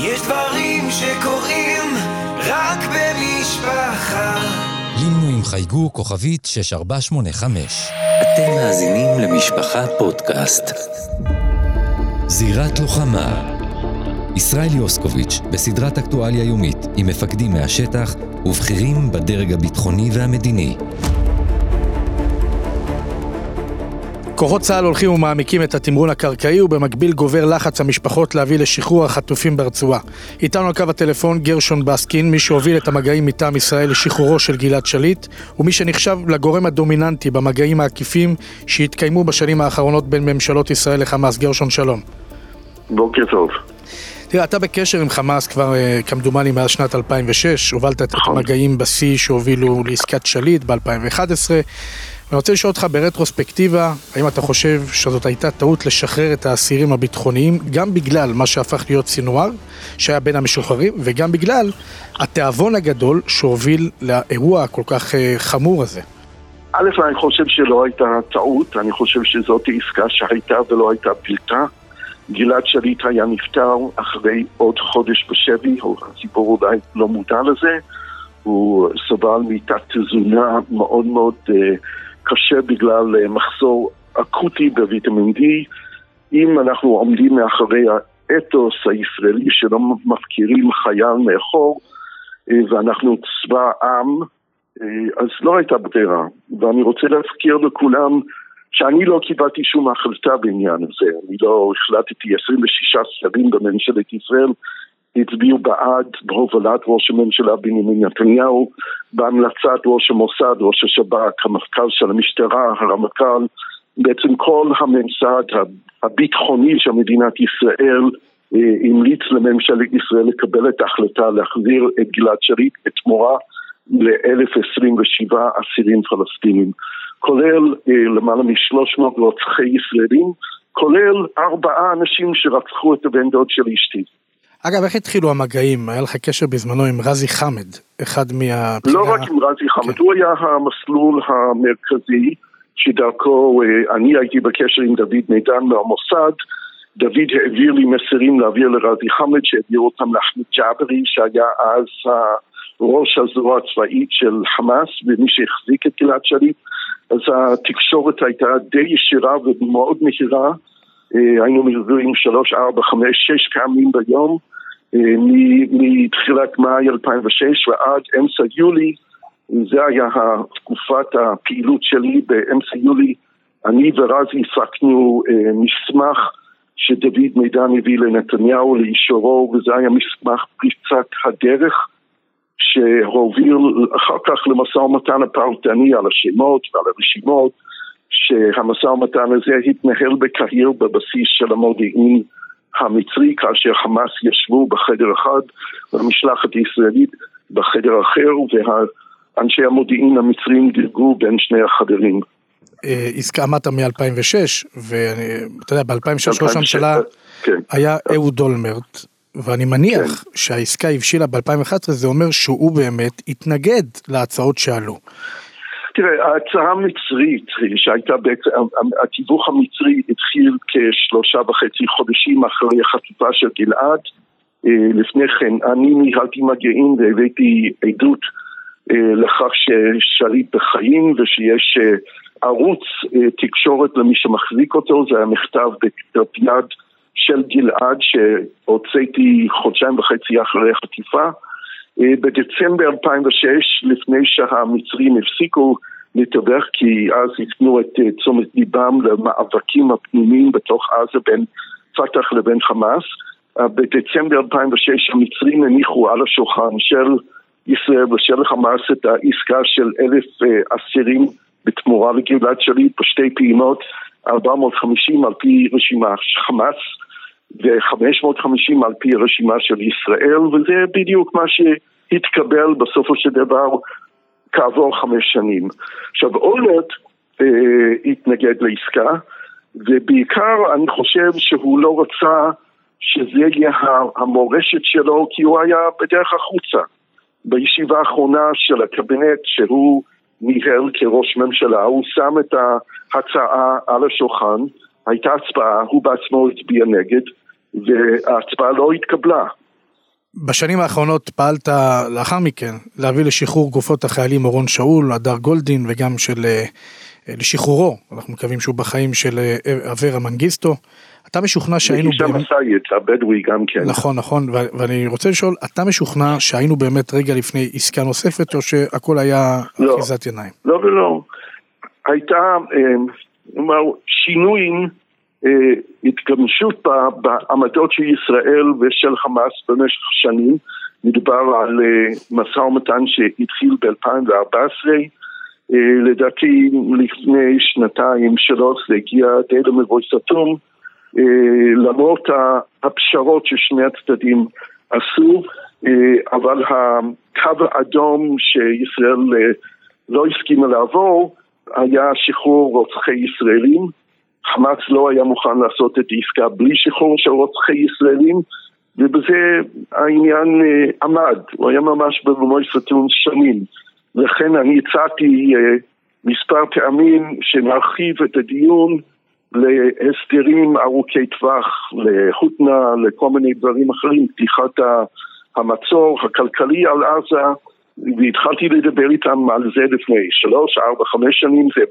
יש דברים שקורים רק במשפחה. לימנו עם חייגו כוכבית 6485. אתם מאזינים למשפחה פודקאסט. זירת לוחמה ישראל יוסקוביץ' בסדרת אקטואליה יומית עם מפקדים מהשטח ובכירים בדרג הביטחוני והמדיני. כוחות צה"ל הולכים ומעמיקים את התמרון הקרקעי ובמקביל גובר לחץ המשפחות להביא לשחרור החטופים ברצועה. איתנו על קו הטלפון גרשון בסקין, מי שהוביל את המגעים מטעם ישראל לשחרורו של גלעד שליט, ומי שנחשב לגורם הדומיננטי במגעים העקיפים שהתקיימו בשנים האחרונות בין ממשלות ישראל לחמאס. גרשון שלום. בוקר טוב. תראה, אתה בקשר עם חמאס כבר אה, כמדומני מאז שנת 2006, הובלת את נכון. המגעים בשיא שהובילו לעסקת שליט ב-2011. אני רוצה לשאול אותך ברטרוספקטיבה, האם אתה חושב שזאת הייתה טעות לשחרר את האסירים הביטחוניים, גם בגלל מה שהפך להיות סינואר, שהיה בין המשוחררים, וגם בגלל התיאבון הגדול שהוביל לאירוע הכל כך אה, חמור הזה. א', אני חושב שלא הייתה טעות, אני חושב שזאת עסקה שהייתה ולא הייתה בלתה. גלעד שליט היה נפטר אחרי עוד חודש בשבי, הציבור אולי לא מודע לזה. הוא סבל מתת תזונה מאוד מאוד uh, קשה בגלל uh, מחסור אקוטי בוויטמין D. אם אנחנו עומדים מאחורי האתוס הישראלי שלא מפקירים חייל מאחור, uh, ואנחנו צבא עם, uh, אז לא הייתה ברירה. ואני רוצה להזכיר לכולם שאני לא קיבלתי שום החלטה בעניין הזה. אני לא החלטתי 26 שרים בממשלת ישראל הצביעו בעד בהובלת ראש הממשלה בנימין נתניהו, בהמלצת ראש המוסד, ראש השב"כ, המפכ"ל של המשטרה, הרמטכ"ל, בעצם כל הממסד הביטחוני של מדינת ישראל אה, המליץ לממשלת ישראל לקבל את ההחלטה להחזיר את גלעד שליט בתמורה ל-1027 אסירים פלסטינים, כולל אה, למעלה מ-300 רוצחי ישראלים, כולל ארבעה אנשים שרצחו את הבן דוד של אשתי. אגב, איך התחילו המגעים? היה לך קשר בזמנו עם רזי חמד, אחד מה... לא רק עם רזי חמד, כן. הוא היה המסלול המרכזי שדרכו אה, אני הייתי בקשר עם דוד מידן מהמוסד, דוד העביר לי מסרים להעביר לרזי חמד שהעביר אותם לאחמד ג'אברי שהיה אז ראש הזרוע הצבאית של חמאס ומי שהחזיק את גלעד שליט אז התקשורת הייתה די ישירה ומאוד מהירה היינו מדברים שלוש, ארבע, חמש, שש פעמים ביום אה, מתחילת מאי 2006 ועד אמצע יולי. זה היה תקופת הפעילות שלי. באמצע יולי אני ורזי הפקנו אה, מסמך שדוד מידן הביא לנתניהו לאישורו וזה היה מסמך פריצת הדרך שהוביל אחר כך למשא ומתן הפרטני על השמות ועל הרשימות שהמשא ומתן הזה התנהל בקהיר בבסיס של המודיעין המצרי כאשר חמאס ישבו בחדר אחד והמשלחת הישראלית בחדר אחר ואנשי המודיעין המצרים דירגו בין שני החדרים. אה, עסקה אמרת מ-2006, ואתה יודע, ב-2006 ראש הממשלה כן. היה אהוד אולמרט, ואני מניח שהעסקה הבשילה ב-2011, זה אומר שהוא באמת התנגד להצעות שעלו. תראה, ההצעה המצרית שהייתה בעצם, התיווך המצרי התחיל כשלושה וחצי חודשים אחרי החטיפה של גלעד. אה, לפני כן אני ניהלתי מגעים והבאתי עדות אה, לכך ששליט בחיים ושיש אה, ערוץ תקשורת למי שמחזיק אותו, זה היה מכתב בכתב יד של גלעד שהוצאתי חודשיים וחצי אחרי החטיפה. בדצמבר 2006, לפני שהמצרים הפסיקו לתווך, כי אז הפנו את תשומת ליבם למאבקים הפנימיים בתוך עזה בין פת"ח לבין חמאס, בדצמבר 2006 המצרים הניחו על השולחן של ישראל ושל חמאס את העסקה של אלף אסירים בתמורה לגלעד שליט בשתי פעימות, 450 על פי רשימה חמאס ו-550 על פי רשימה של ישראל, וזה בדיוק מה שהתקבל בסופו של דבר כעבור חמש שנים. עכשיו אולמרט אה, התנגד לעסקה, ובעיקר אני חושב שהוא לא רצה שזה יהיה המורשת שלו, כי הוא היה בדרך החוצה. בישיבה האחרונה של הקבינט שהוא ניהל כראש ממשלה, הוא שם את ההצעה על השולחן, הייתה הצבעה, הוא בעצמו הצביע נגד, וההצבעה לא התקבלה. בשנים האחרונות פעלת לאחר מכן להביא לשחרור גופות החיילים אורון שאול, הדר גולדין וגם של אה, לשחרורו, אנחנו מקווים שהוא בחיים של אה, אברה מנגיסטו. אתה משוכנע שהיינו... הישאם א-סייד, הבדואי גם כן. נכון, נכון, ואני רוצה לשאול, אתה משוכנע שהיינו באמת רגע לפני עסקה נוספת, או שהכל היה לא. אחיזת עיניים? לא ולא. הייתה, אה, נאמר, שינוי, אה, התגמשות ב- בעמדות של ישראל ושל חמאס במשך שנים. מדובר על אה, משא ומתן שהתחיל ב-2014. לדעתי לפני שנתיים, שלוש, זה הגיע די למבוי סתום. למרות הפשרות ששני הצדדים עשו, אבל הקו האדום שישראל לא הסכימה לעבור היה שחרור רוצחי ישראלים. חמאס לא היה מוכן לעשות את העסקה בלי שחרור של רוצחי ישראלים, ובזה העניין uh, עמד, הוא היה ממש במוי סתום שנים. לכן אני הצעתי uh, מספר פעמים שנרחיב את הדיון להסדרים ארוכי טווח, להותנה, לכל מיני דברים אחרים, פתיחת המצור הכלכלי על עזה, והתחלתי לדבר איתם על זה לפני שלוש, ארבע, חמש שנים, זה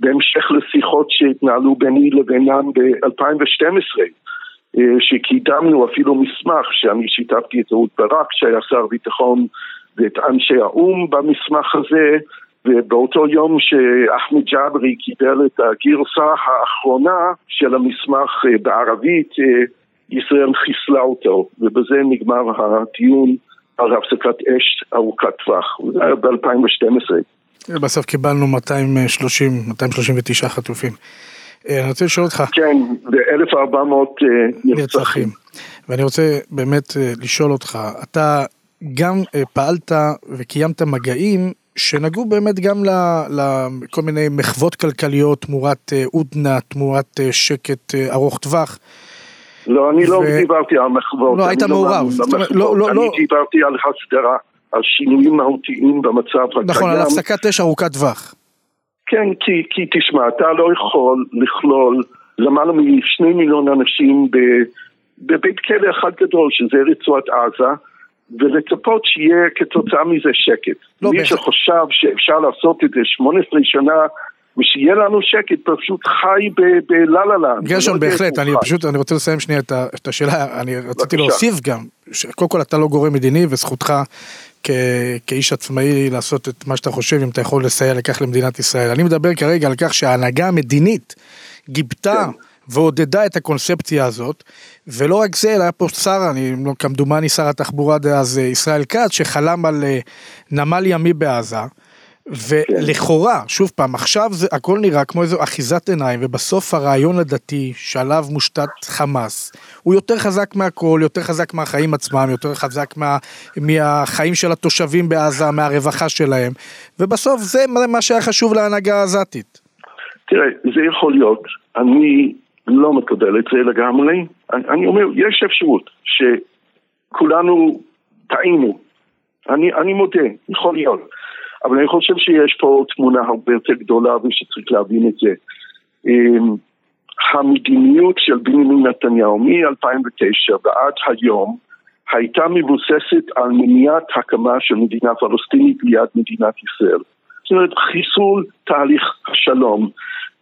בהמשך לשיחות שהתנהלו ביני לבינם ב-2012, שקידמנו אפילו מסמך שאני שיתפתי את אהוד ברק שהיה שר ביטחון ואת אנשי האו"ם במסמך הזה ובאותו יום שאחמד ג'אברי קיבל את הגרסה האחרונה של המסמך בערבית ישראל חיסלה אותו ובזה נגמר הדיון על הפסקת אש ארוכת טווח, זה היה ב-2012. בסוף קיבלנו 230, 239 חטופים. אני רוצה לשאול אותך. כן, ו-1400 נרצחים. ואני רוצה באמת לשאול אותך, אתה גם פעלת וקיימת מגעים שנגעו באמת גם לכל מיני מחוות כלכליות תמורת הודנה, תמורת שקט ארוך טווח. לא, אני לא דיברתי על מחוות. לא, היית מעורב. לא, לא, לא. אני דיברתי על הסדרה, על שינויים מהותיים במצב הקיים. נכון, על הפסקת אש ארוכת טווח. כן, כי, כי תשמע, אתה לא יכול לכלול למעלה משני מיליון אנשים בבית כלא אחד גדול, שזה רצועת עזה, ולצפות שיהיה כתוצאה מזה שקט. לא, מי בח... שחושב שאפשר לעשות את זה 18 שנה ושיהיה לנו שקט, פשוט חי בלה לה לה. גרשון, לא בהחלט, אני פשוט, אני רוצה לסיים שנייה את השאלה, אני רציתי להוסיף גם, קודם כל אתה לא גורם מדיני וזכותך כאיש עצמאי לעשות את מה שאתה חושב, אם אתה יכול לסייע לכך למדינת ישראל. אני מדבר כרגע על כך שההנהגה המדינית גיבתה כן. ועודדה את הקונספציה הזאת, ולא רק זה, אלא היה פה שר, אני לא, כמדומני שר התחבורה דאז ישראל כץ, שחלם על אה, נמל ימי בעזה. ולכאורה, שוב פעם, עכשיו זה הכל נראה כמו איזו אחיזת עיניים, ובסוף הרעיון הדתי שעליו מושתת חמאס, הוא יותר חזק מהכל, יותר חזק מהחיים עצמם, יותר חזק מה, מהחיים של התושבים בעזה, מהרווחה שלהם, ובסוף זה מה שהיה חשוב להנהגה העזתית. תראה, זה יכול להיות, אני לא מקבל את זה לגמרי, אני, אני אומר, יש אפשרות שכולנו טעינו, אני, אני מודה, יכול להיות. אבל אני חושב שיש פה תמונה הרבה יותר גדולה ושצריך להבין את זה. אמ, המדיניות של בנימין נתניהו מ-2009 ועד היום הייתה מבוססת על מניעת הקמה של מדינה פלסטינית ליד מדינת ישראל. זאת אומרת, חיסול תהליך השלום.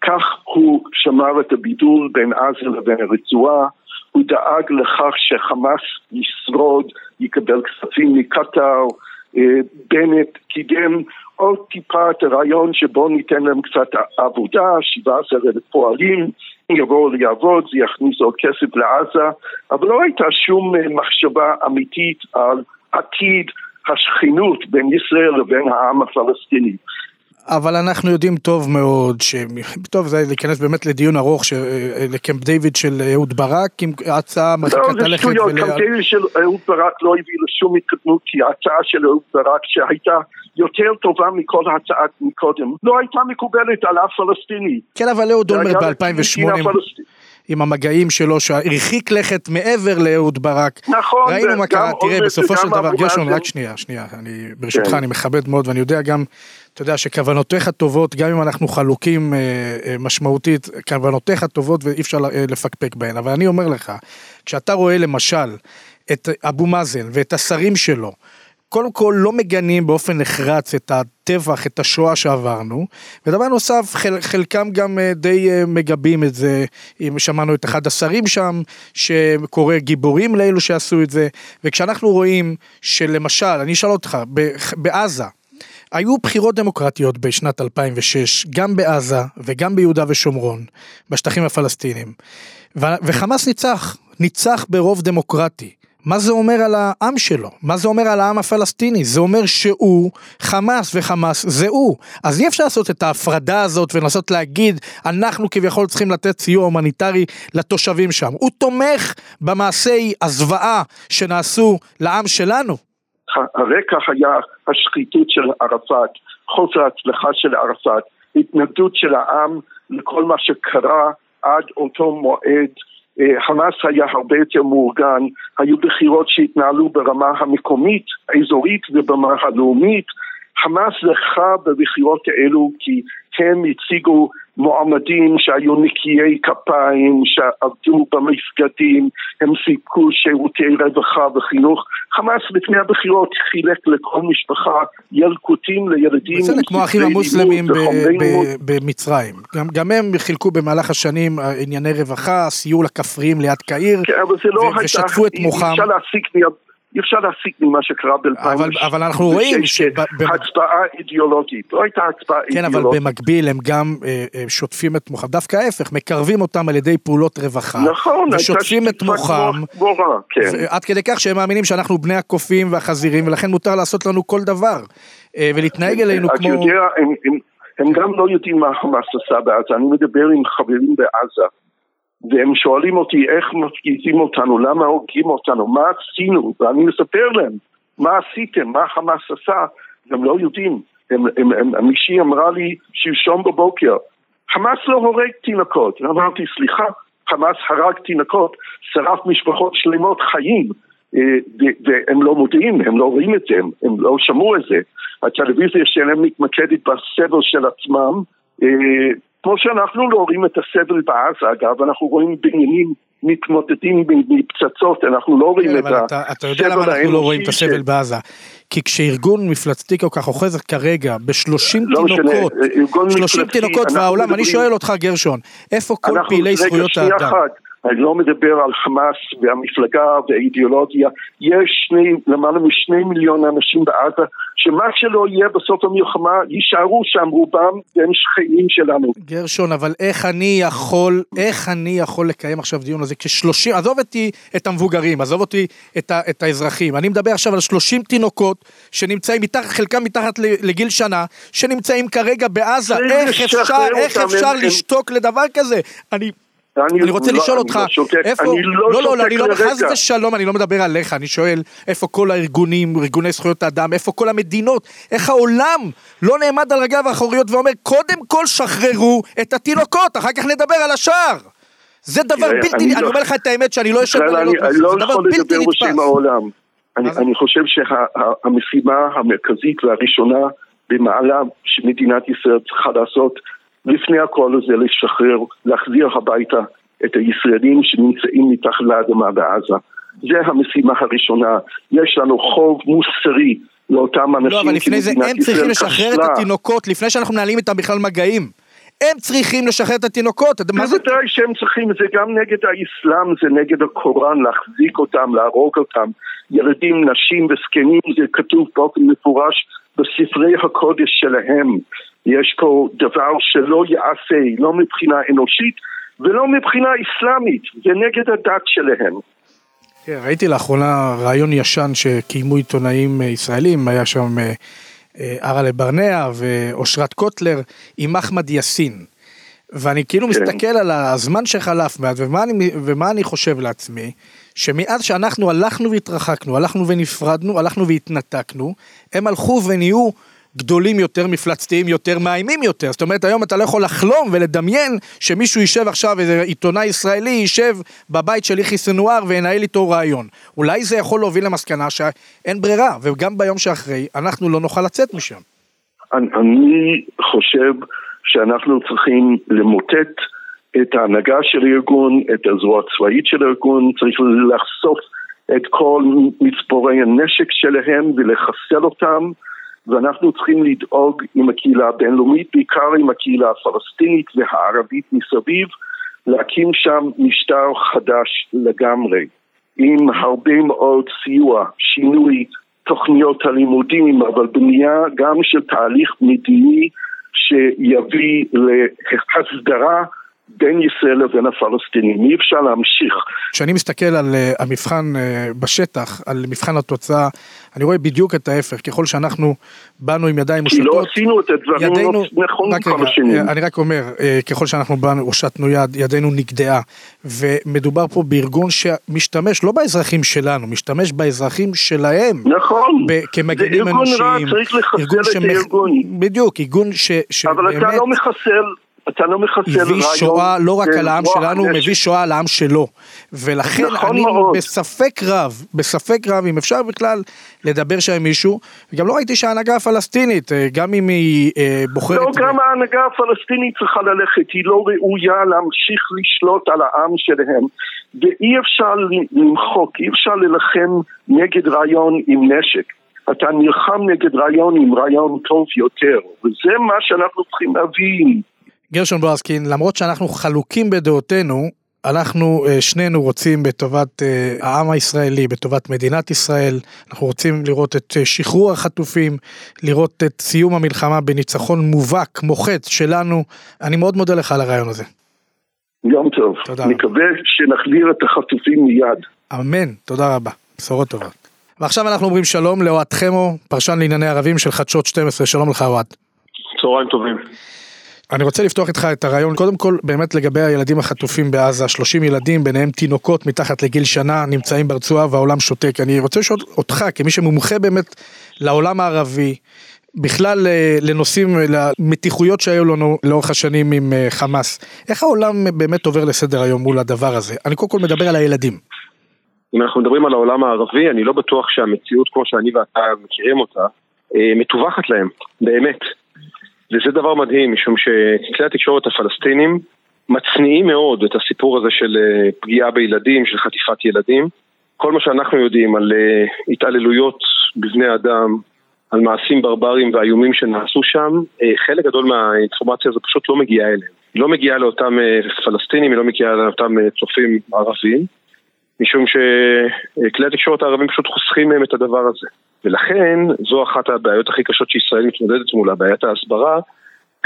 כך הוא שמר את הבידול בין עזה לבין הרצועה, הוא דאג לכך שחמאס ישרוד, יקבל כספים מקטאר, בנט קידם עוד טיפה את הרעיון שבו ניתן להם קצת עבודה, 17 אלף פועלים, יבואו לעבוד, זה יכניס עוד כסף לעזה, אבל לא הייתה שום אה, מחשבה אמיתית על עתיד השכנות בין ישראל לבין העם הפלסטיני. אבל אנחנו יודעים טוב מאוד, ש... טוב זה להיכנס באמת לדיון ארוך ש... לקמפ דיוויד של אהוד ברק עם הצעה מרחיקת הלכת. לא, זה שטויות, קמפ דיוויד של אהוד ברק לא הביא לשום התקדמות כי ההצעה של אהוד ברק שהייתה יותר טובה מכל ההצעה מקודם לא הייתה מקובלת על אף פלסטיני. כן אבל אהוד אולמרט ב-2008 עם המגעים שלו שהרחיק לכת מעבר לאהוד ברק. נכון. ראינו מה קרה, תראה בסופו של דבר גרשון רק שנייה, שנייה, אני ברשותך כן. אני מכבד מאוד ואני יודע גם אתה יודע שכוונותיך טובות, גם אם אנחנו חלוקים אה, אה, משמעותית, כוונותיך טובות ואי אפשר אה, לפקפק בהן, אבל אני אומר לך, כשאתה רואה למשל את אבו מאזן ואת השרים שלו, קודם כל לא מגנים באופן נחרץ את הטבח, את השואה שעברנו, ודבר נוסף, חל, חלקם גם אה, די אה, מגבים את זה, אם שמענו את אחד השרים שם, שקורא גיבורים לאלו שעשו את זה, וכשאנחנו רואים שלמשל, אני אשאל אותך, בעזה, היו בחירות דמוקרטיות בשנת 2006, גם בעזה וגם ביהודה ושומרון, בשטחים הפלסטינים, וחמאס ניצח, ניצח ברוב דמוקרטי. מה זה אומר על העם שלו? מה זה אומר על העם הפלסטיני? זה אומר שהוא חמאס וחמאס זה הוא. אז אי אפשר לעשות את ההפרדה הזאת ולנסות להגיד אנחנו כביכול צריכים לתת סיוע הומניטרי לתושבים שם. הוא תומך במעשי הזוועה שנעשו לעם שלנו. הרקע היה השחיתות של ערפאת, חוסר ההצלחה של ערפאת, התנגדות של העם לכל מה שקרה עד אותו מועד חמאס היה הרבה יותר מאורגן, היו בחירות שהתנהלו ברמה המקומית, האזורית וברמה הלאומית. חמאס זכה בבחירות האלו כי הם הציגו מועמדים שהיו נקיי כפיים, שעבדו במסגדים, הם סיפקו שירותי רווחה וחינוך. חמאס לפני הבחירות חילק לכל משפחה ילקוטים לילדים. בסדר, כמו האחים המוסלמים במצרים. גם, גם הם חילקו במהלך השנים אה, ענייני רווחה, סיור לכפריים ליד קהיר, כן, לא ושטפו את מוחם. אפשר להסיק אי אפשר להסיק ממה שקרה ב-2006. אבל, אבל אנחנו רואים ש... הצבעה אידיאולוגית, לא הייתה הצבעה כן, אידיאולוגית. כן, אבל במקביל הם גם אה, אה, שוטפים את מוחם, דווקא ההפך, מקרבים אותם על ידי פעולות רווחה. נכון, ושוטפים את מוחם. מורה, כן. עד כדי כך שהם מאמינים שאנחנו בני הקופים והחזירים, ולכן מותר לעשות לנו כל דבר. אה, ולהתנהג אלינו כמו... יודע, הם, הם, הם גם לא יודעים מה חמאס עשה בעזה, אני מדבר עם חברים בעזה. והם שואלים אותי איך מפגיזים אותנו, למה הורגים אותנו, מה עשינו, ואני מספר להם, מה עשיתם, מה חמאס עשה, הם לא יודעים. מישהי אמרה לי שלשום בבוקר, חמאס לא הורג תינוקות. אמרתי, סליחה, חמאס הרג תינוקות, שרף משפחות שלמות חיים, אה, והם לא מודיעים, הם לא רואים את זה, הם, הם לא שמעו את זה. הטלוויזיה שלהם מתמקדת בסבל של עצמם, אה, כמו שאנחנו לא רואים את הסבל בעזה, אגב, אנחנו רואים בניינים מתמוטטים מפצצות, אנחנו לא רואים כן, את הסבל האנושי. אתה יודע למה אנחנו לא רואים את הסבל בעזה? כי כשארגון מפלצתי כל כך אוחז כרגע בשלושים לא תינוקות, שלושים תינוקות והעולם, אני שואל אותך גרשון, איפה כל פעילי זכויות האדם? אני לא מדבר על חמאס והמפלגה והאידיאולוגיה, יש שני, למעלה משני מיליון אנשים בעזה, שמה שלא יהיה בסוף המלחמה, יישארו שם רובם, והם שכנים שלנו. גרשון, אבל איך אני יכול, איך אני יכול לקיים עכשיו דיון על זה כשלושים, עזוב אותי את המבוגרים, עזוב אותי את, ה, את האזרחים, אני מדבר עכשיו על שלושים תינוקות שנמצאים מתחת, חלקם מתחת לגיל שנה, שנמצאים כרגע בעזה, איך אפשר, איך אפשר לשתוק לדבר כזה? אני... אני, אני רוצה לא, לשאול אותך, לא איפה, אני לא, לא, לא, לא, אני לא, חס ושלום, אני לא מדבר עליך, אני שואל, איפה כל הארגונים, ארגוני זכויות האדם, איפה כל המדינות, איך העולם לא נעמד על רגליו האחוריות ואומר, קודם כל שחררו את התינוקות, אחר כך נדבר על השאר. זה דבר בלתי, אני אומר לך את האמת שאני לא יושב בלילות, זה דבר בלתי נתפס. אני חושב שהמשימה המרכזית והראשונה במעלה שמדינת ישראל צריכה לעשות לפני הכל זה לשחרר, להחזיר הביתה את הישראלים שנמצאים מתחת לאדמה בעזה. זה המשימה הראשונה. יש לנו חוב מוסרי לאותם אנשים לא, אבל לפני זה הם צריכים לשחרר את התינוקות לפני שאנחנו מנהלים איתם בכלל מגעים. הם צריכים לשחרר את התינוקות. בוודאי שהם צריכים, זה גם נגד האסלאם, זה נגד הקוראן, להחזיק אותם, להרוג אותם. ילדים, נשים וזקנים, זה כתוב באופן מפורש בספרי הקודש שלהם. יש פה דבר שלא יעשה, לא מבחינה אנושית ולא מבחינה אסלאמית, זה נגד הדת שלהם. כן, ראיתי לאחרונה רעיון ישן שקיימו עיתונאים ישראלים, היה שם אה, אה, אראלה ברנע ואושרת קוטלר עם אחמד יאסין. ואני כאילו כן. מסתכל על הזמן שחלף מעט, ומה אני, ומה אני חושב לעצמי, שמאז שאנחנו הלכנו והתרחקנו, הלכנו ונפרדנו, הלכנו והתנתקנו, הם הלכו ונהיו גדולים יותר, מפלצתיים יותר, מאיימים יותר. זאת אומרת, היום אתה לא יכול לחלום ולדמיין שמישהו יישב עכשיו, איזה עיתונאי ישראלי יישב בבית של יחיא סנואר וינהל איתו רעיון. אולי זה יכול להוביל למסקנה שאין ברירה, וגם ביום שאחרי, אנחנו לא נוכל לצאת משם. אני חושב שאנחנו צריכים למוטט את ההנהגה של הארגון, את הזרוע הצבאית של הארגון, צריך לחשוף את כל מצבורי הנשק שלהם ולחסל אותם ואנחנו צריכים לדאוג עם הקהילה הבינלאומית, בעיקר עם הקהילה הפלסטינית והערבית מסביב, להקים שם משטר חדש לגמרי, עם הרבה מאוד סיוע, שינוי תוכניות הלימודים, אבל בנייה גם של תהליך מדיני שיביא להסדרה בין ישראל לבין הפלסטינים, אי אפשר להמשיך. כשאני מסתכל על uh, המבחן uh, בשטח, על מבחן התוצאה, אני רואה בדיוק את ההפך, ככל שאנחנו באנו עם ידיים מושטות, כי לא עשינו את הדברים לא ידינו, נכון כמה שנים. אני רק אומר, ככל שאנחנו באנו, הושטנו יד, ידינו נגדעה, ומדובר פה בארגון שמשתמש לא באזרחים שלנו, משתמש באזרחים שלהם. נכון, ב- כמגנים אנושיים. זה ארגון רע, צריך לחסל את הארגון. בדיוק, ארגון ש- שבאמת... אבל אתה לא מחסל... אתה לא מחסל רעיון. הביא שואה לא רק על העם שלנו, הוא מביא שואה על העם שלו. ולכן נכון אני מאוד. בספק רב, בספק רב, אם אפשר בכלל לדבר שם עם מישהו, וגם לא ראיתי שההנהגה הפלסטינית, אה, גם אם היא אה, בוחרת... לא, גם ב... ההנהגה הפלסטינית צריכה ללכת, היא לא ראויה להמשיך לשלוט על העם שלהם. ואי אפשר למחוק, אי אפשר להילחם נגד רעיון עם נשק. אתה נלחם נגד רעיון עם רעיון טוב יותר, וזה מה שאנחנו צריכים להבין. גרשון בועזקין, למרות שאנחנו חלוקים בדעותינו, אנחנו אה, שנינו רוצים בטובת אה, העם הישראלי, בטובת מדינת ישראל, אנחנו רוצים לראות את אה, שחרור החטופים, לראות את סיום המלחמה בניצחון מובהק, מוחץ שלנו. אני מאוד מודה לך על הרעיון הזה. יום טוב. תודה. נקווה שנחזיר את החטופים מיד. אמן, תודה רבה. בשורות טובות. ועכשיו אנחנו אומרים שלום לאוהד חמו, פרשן לענייני ערבים של חדשות 12, שלום לך אוהד. צהריים טובים. אני רוצה לפתוח איתך את הרעיון, קודם כל באמת לגבי הילדים החטופים בעזה, 30 ילדים, ביניהם תינוקות מתחת לגיל שנה, נמצאים ברצועה והעולם שותק. אני רוצה לשאול אותך, כמי שמומחה באמת לעולם הערבי, בכלל אה, לנושאים, למתיחויות שהיו לנו לאורך השנים עם אה, חמאס, איך העולם באמת עובר לסדר היום מול הדבר הזה? אני קודם כל מדבר על הילדים. אם אנחנו מדברים על העולם הערבי, אני לא בטוח שהמציאות כמו שאני ואתה מכירים אותה, אה, מטווחת להם, באמת. וזה דבר מדהים, משום שכלי התקשורת הפלסטינים מצניעים מאוד את הסיפור הזה של אה, פגיעה בילדים, של חטיפת ילדים. כל מה שאנחנו יודעים על אה, התעללויות בבני אדם, על מעשים ברברים ואיומים שנעשו שם, אה, חלק גדול מהאינפורמציה הזו פשוט לא מגיעה אליהם. היא לא מגיעה לאותם פלסטינים, היא לא מגיעה לאותם צופים ערבים, משום שכלי התקשורת הערבים פשוט חוסכים מהם את הדבר הזה. ולכן זו אחת הבעיות הכי קשות שישראל מתמודדת מולה, בעיית ההסברה,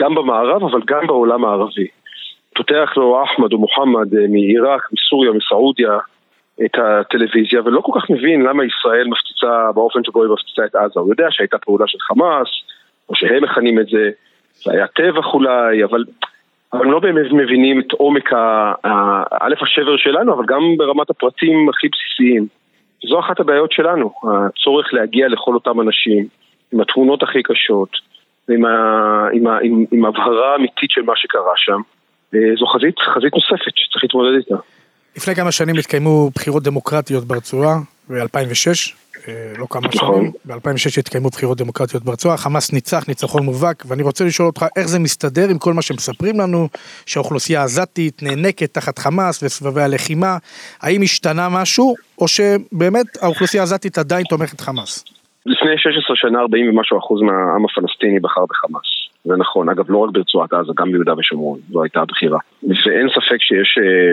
גם במערב אבל גם בעולם הערבי. פותח לו אחמד או מוחמד אה, מעיראק, מסוריה, מסעודיה, את הטלוויזיה, ולא כל כך מבין למה ישראל מפציצה באופן שבו היא מפציצה את עזה. הוא יודע שהייתה פעולה של חמאס, או שהם מכנים את זה, והיה טבח אולי, אבל, אבל לא באמת מבינים את עומק, א', השבר שלנו, אבל גם ברמת הפרטים הכי בסיסיים. זו אחת הבעיות שלנו, הצורך להגיע לכל אותם אנשים עם התמונות הכי קשות, עם, ה, עם, הבהרה אמיתית של מה שקרה שם. זו חזית, חזית נוספת שצריך להתמודד איתה. לפני כמה שנים התקיימו בחירות דמוקרטיות ברצועה, ב-2006, אה, לא כמה נכון. שנים, ב-2006 התקיימו בחירות דמוקרטיות ברצועה, חמאס ניצח ניצחון מובהק, ואני רוצה לשאול אותך איך זה מסתדר עם כל מה שמספרים לנו, שהאוכלוסייה העזתית נאנקת תחת חמאס וסבבי הלחימה, האם השתנה משהו, או שבאמת האוכלוסייה העזתית עדיין תומכת חמאס? לפני 16 שנה 40 ומשהו אחוז מהעם הפלסטיני בחר בחמאס. זה נכון, אגב לא רק ברצועת עזה, גם ביהודה ושומרון, זו הייתה הבחירה. ואין ספק שיש אה,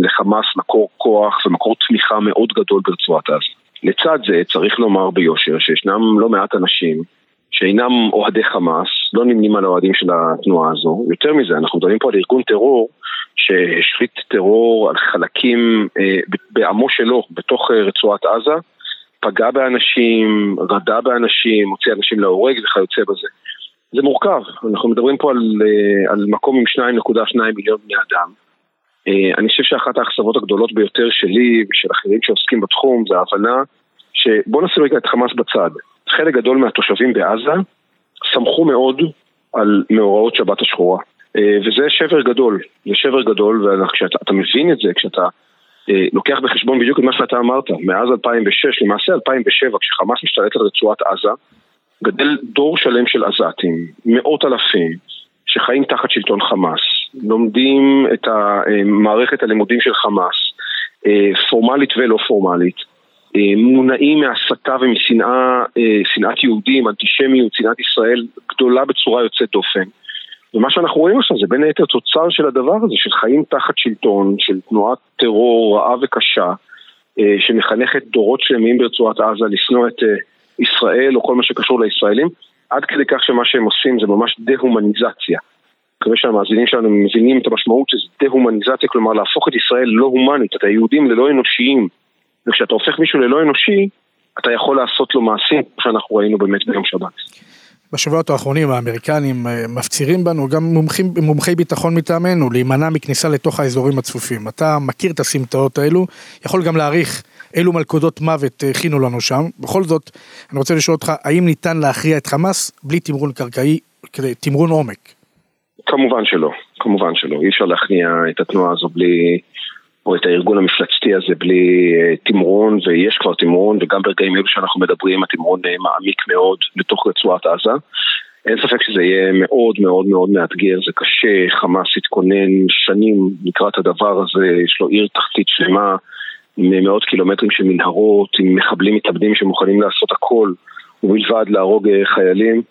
לחמאס מקור כוח ומקור תמיכה מאוד גדול ברצועת עזה. לצד זה צריך לומר ביושר שישנם לא מעט אנשים שאינם אוהדי חמאס, לא נמנים על האוהדים של התנועה הזו. יותר מזה, אנחנו מדברים פה על ארגון טרור שהשחית טרור על חלקים אה, בעמו שלו בתוך אה, רצועת עזה, פגע באנשים, רדה באנשים, הוציא אנשים להורג וכיוצא בזה. זה מורכב, אנחנו מדברים פה על, אה, על מקום עם 2.2 מיליון בני אדם. אה, אני חושב שאחת האכזבות הגדולות ביותר שלי ושל אחרים שעוסקים בתחום זה ההבנה שבוא נשים רגע את חמאס בצד. חלק גדול מהתושבים בעזה סמכו מאוד על מאורעות שבת השחורה. אה, וזה שבר גדול, זה שבר גדול, וכשאתה מבין את זה, כשאתה לוקח בחשבון בדיוק את מה שאתה אמרת, מאז 2006, למעשה 2007, כשחמאס משתלט על רצועת עזה, גדל דור שלם של עזתים, מאות אלפים, שחיים תחת שלטון חמאס, לומדים את מערכת הלימודים של חמאס, אה, פורמלית ולא פורמלית, אה, מונעים מהסתה ומשנאה, אה, שנאת יהודים, אנטישמיות, שנאת ישראל גדולה בצורה יוצאת דופן. ומה שאנחנו רואים עכשיו זה בין היתר תוצר של הדבר הזה, של חיים תחת שלטון, של תנועת טרור רעה וקשה, שמחנכת דורות שלמים ברצועת עזה לשנוא את ישראל או כל מה שקשור לישראלים, עד כדי כך שמה שהם עושים זה ממש דה-הומניזציה. מקווה שהמאזינים שלנו מבינים את המשמעות של דה-הומניזציה, כלומר להפוך את ישראל לא הומנית, את היהודים ללא אנושיים. וכשאתה הופך מישהו ללא אנושי, אתה יכול לעשות לו מעשים, כמו שאנחנו ראינו באמת ביום שבת. בשבועות האחרונים האמריקנים אה, מפצירים בנו, גם מומחים, מומחי ביטחון מטעמנו, להימנע מכניסה לתוך האזורים הצפופים. אתה מכיר את הסמטאות האלו, יכול גם להעריך אילו מלכודות מוות אה, הכינו לנו שם. בכל זאת, אני רוצה לשאול אותך, האם ניתן להכריע את חמאס בלי תמרון קרקעי, תמרון עומק? כמובן שלא, כמובן שלא. אי אפשר להכניע את התנועה הזו בלי... או את הארגון המפלצתי הזה בלי uh, תמרון, ויש כבר תמרון, וגם ברגעים אלו שאנחנו מדברים, התמרון uh, מעמיק מאוד לתוך רצועת עזה. אין ספק שזה יהיה מאוד מאוד מאוד מאתגר, זה קשה, חמאס התכונן שנים לקראת הדבר הזה, יש לו עיר תחתית שלמה עם מאות קילומטרים של מנהרות, עם מחבלים מתאבדים שמוכנים לעשות הכל, ובלבד להרוג uh, חיילים.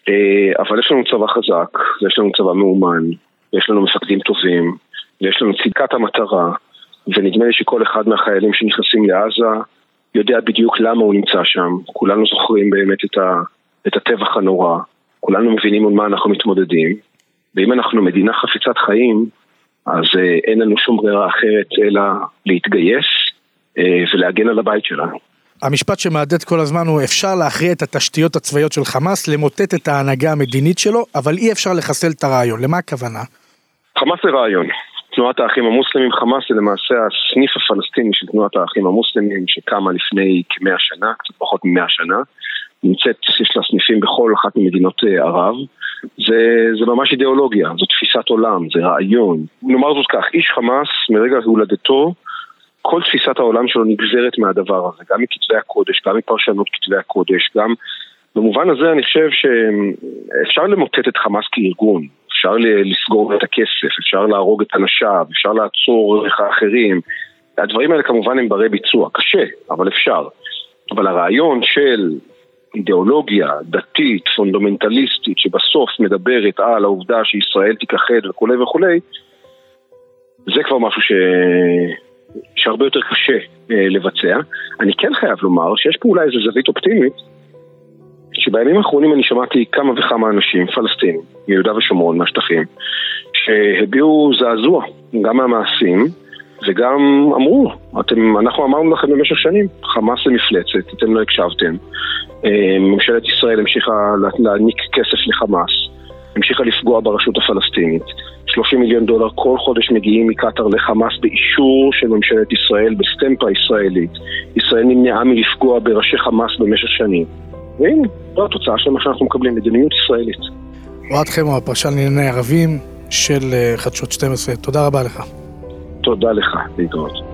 Uh, אבל יש לנו צבא חזק, ויש לנו צבא מאומן, ויש לנו מפקדים טובים, ויש לנו צדקת המטרה, ונדמה לי שכל אחד מהחיילים שנכנסים לעזה יודע בדיוק למה הוא נמצא שם. כולנו זוכרים באמת את, ה, את הטבח הנורא, כולנו מבינים על מה אנחנו מתמודדים, ואם אנחנו מדינה חפיצת חיים, אז אה, אין לנו שום ברירה אחרת אלא להתגייס אה, ולהגן על הבית שלנו. המשפט שמהדהד כל הזמן הוא אפשר להכריע את התשתיות הצבאיות של חמאס, למוטט את ההנהגה המדינית שלו, אבל אי אפשר לחסל את הרעיון. למה הכוונה? חמאס זה רעיון. תנועת האחים המוסלמים, חמאס זה למעשה הסניף הפלסטיני של תנועת האחים המוסלמים שקמה לפני כמאה שנה, קצת פחות ממאה שנה. נמצאת, יש לה סניפים בכל אחת ממדינות אה, ערב. זה, זה ממש אידיאולוגיה, זו תפיסת עולם, זה רעיון. נאמר זאת כך, איש חמאס מרגע הולדתו, כל תפיסת העולם שלו נגזרת מהדבר הזה, גם מכתבי הקודש, גם מפרשנות כתבי הקודש, גם... במובן הזה אני חושב שאפשר למוטט את חמאס כארגון, אפשר לסגור את הכסף, אפשר להרוג את אנשיו, אפשר לעצור אחרים. הדברים האלה כמובן הם ברי ביצוע, קשה, אבל אפשר. אבל הרעיון של אידיאולוגיה דתית, פונדומנטליסטית, שבסוף מדברת על העובדה שישראל תיכחד וכולי וכולי, זה כבר משהו ש... שהרבה יותר קשה אה, לבצע. אני כן חייב לומר שיש פה אולי איזו זווית אופטימית, שבימים האחרונים אני שמעתי כמה וכמה אנשים, פלסטינים, מיהודה ושומרון, מהשטחים, שהביעו זעזוע, גם מהמעשים, וגם אמרו, אתם, אנחנו אמרנו לכם במשך שנים, חמאס זה מפלצת, אתם לא הקשבתם. אה, ממשלת ישראל המשיכה להעניק כסף לחמאס, המשיכה לפגוע ברשות הפלסטינית. 30 מיליון דולר כל חודש מגיעים מקטאר לחמאס באישור של ממשלת ישראל, בסטמפה ישראלית. ישראל נמנעה מלפגוע בראשי חמאס במשך שנים. והנה, זו התוצאה של מה שאנחנו מקבלים, מדיניות ישראלית. אוהד חמו, הפרשן לענייני ערבים של אה, חדשות 12, תודה רבה לך. תודה לך, להתראות.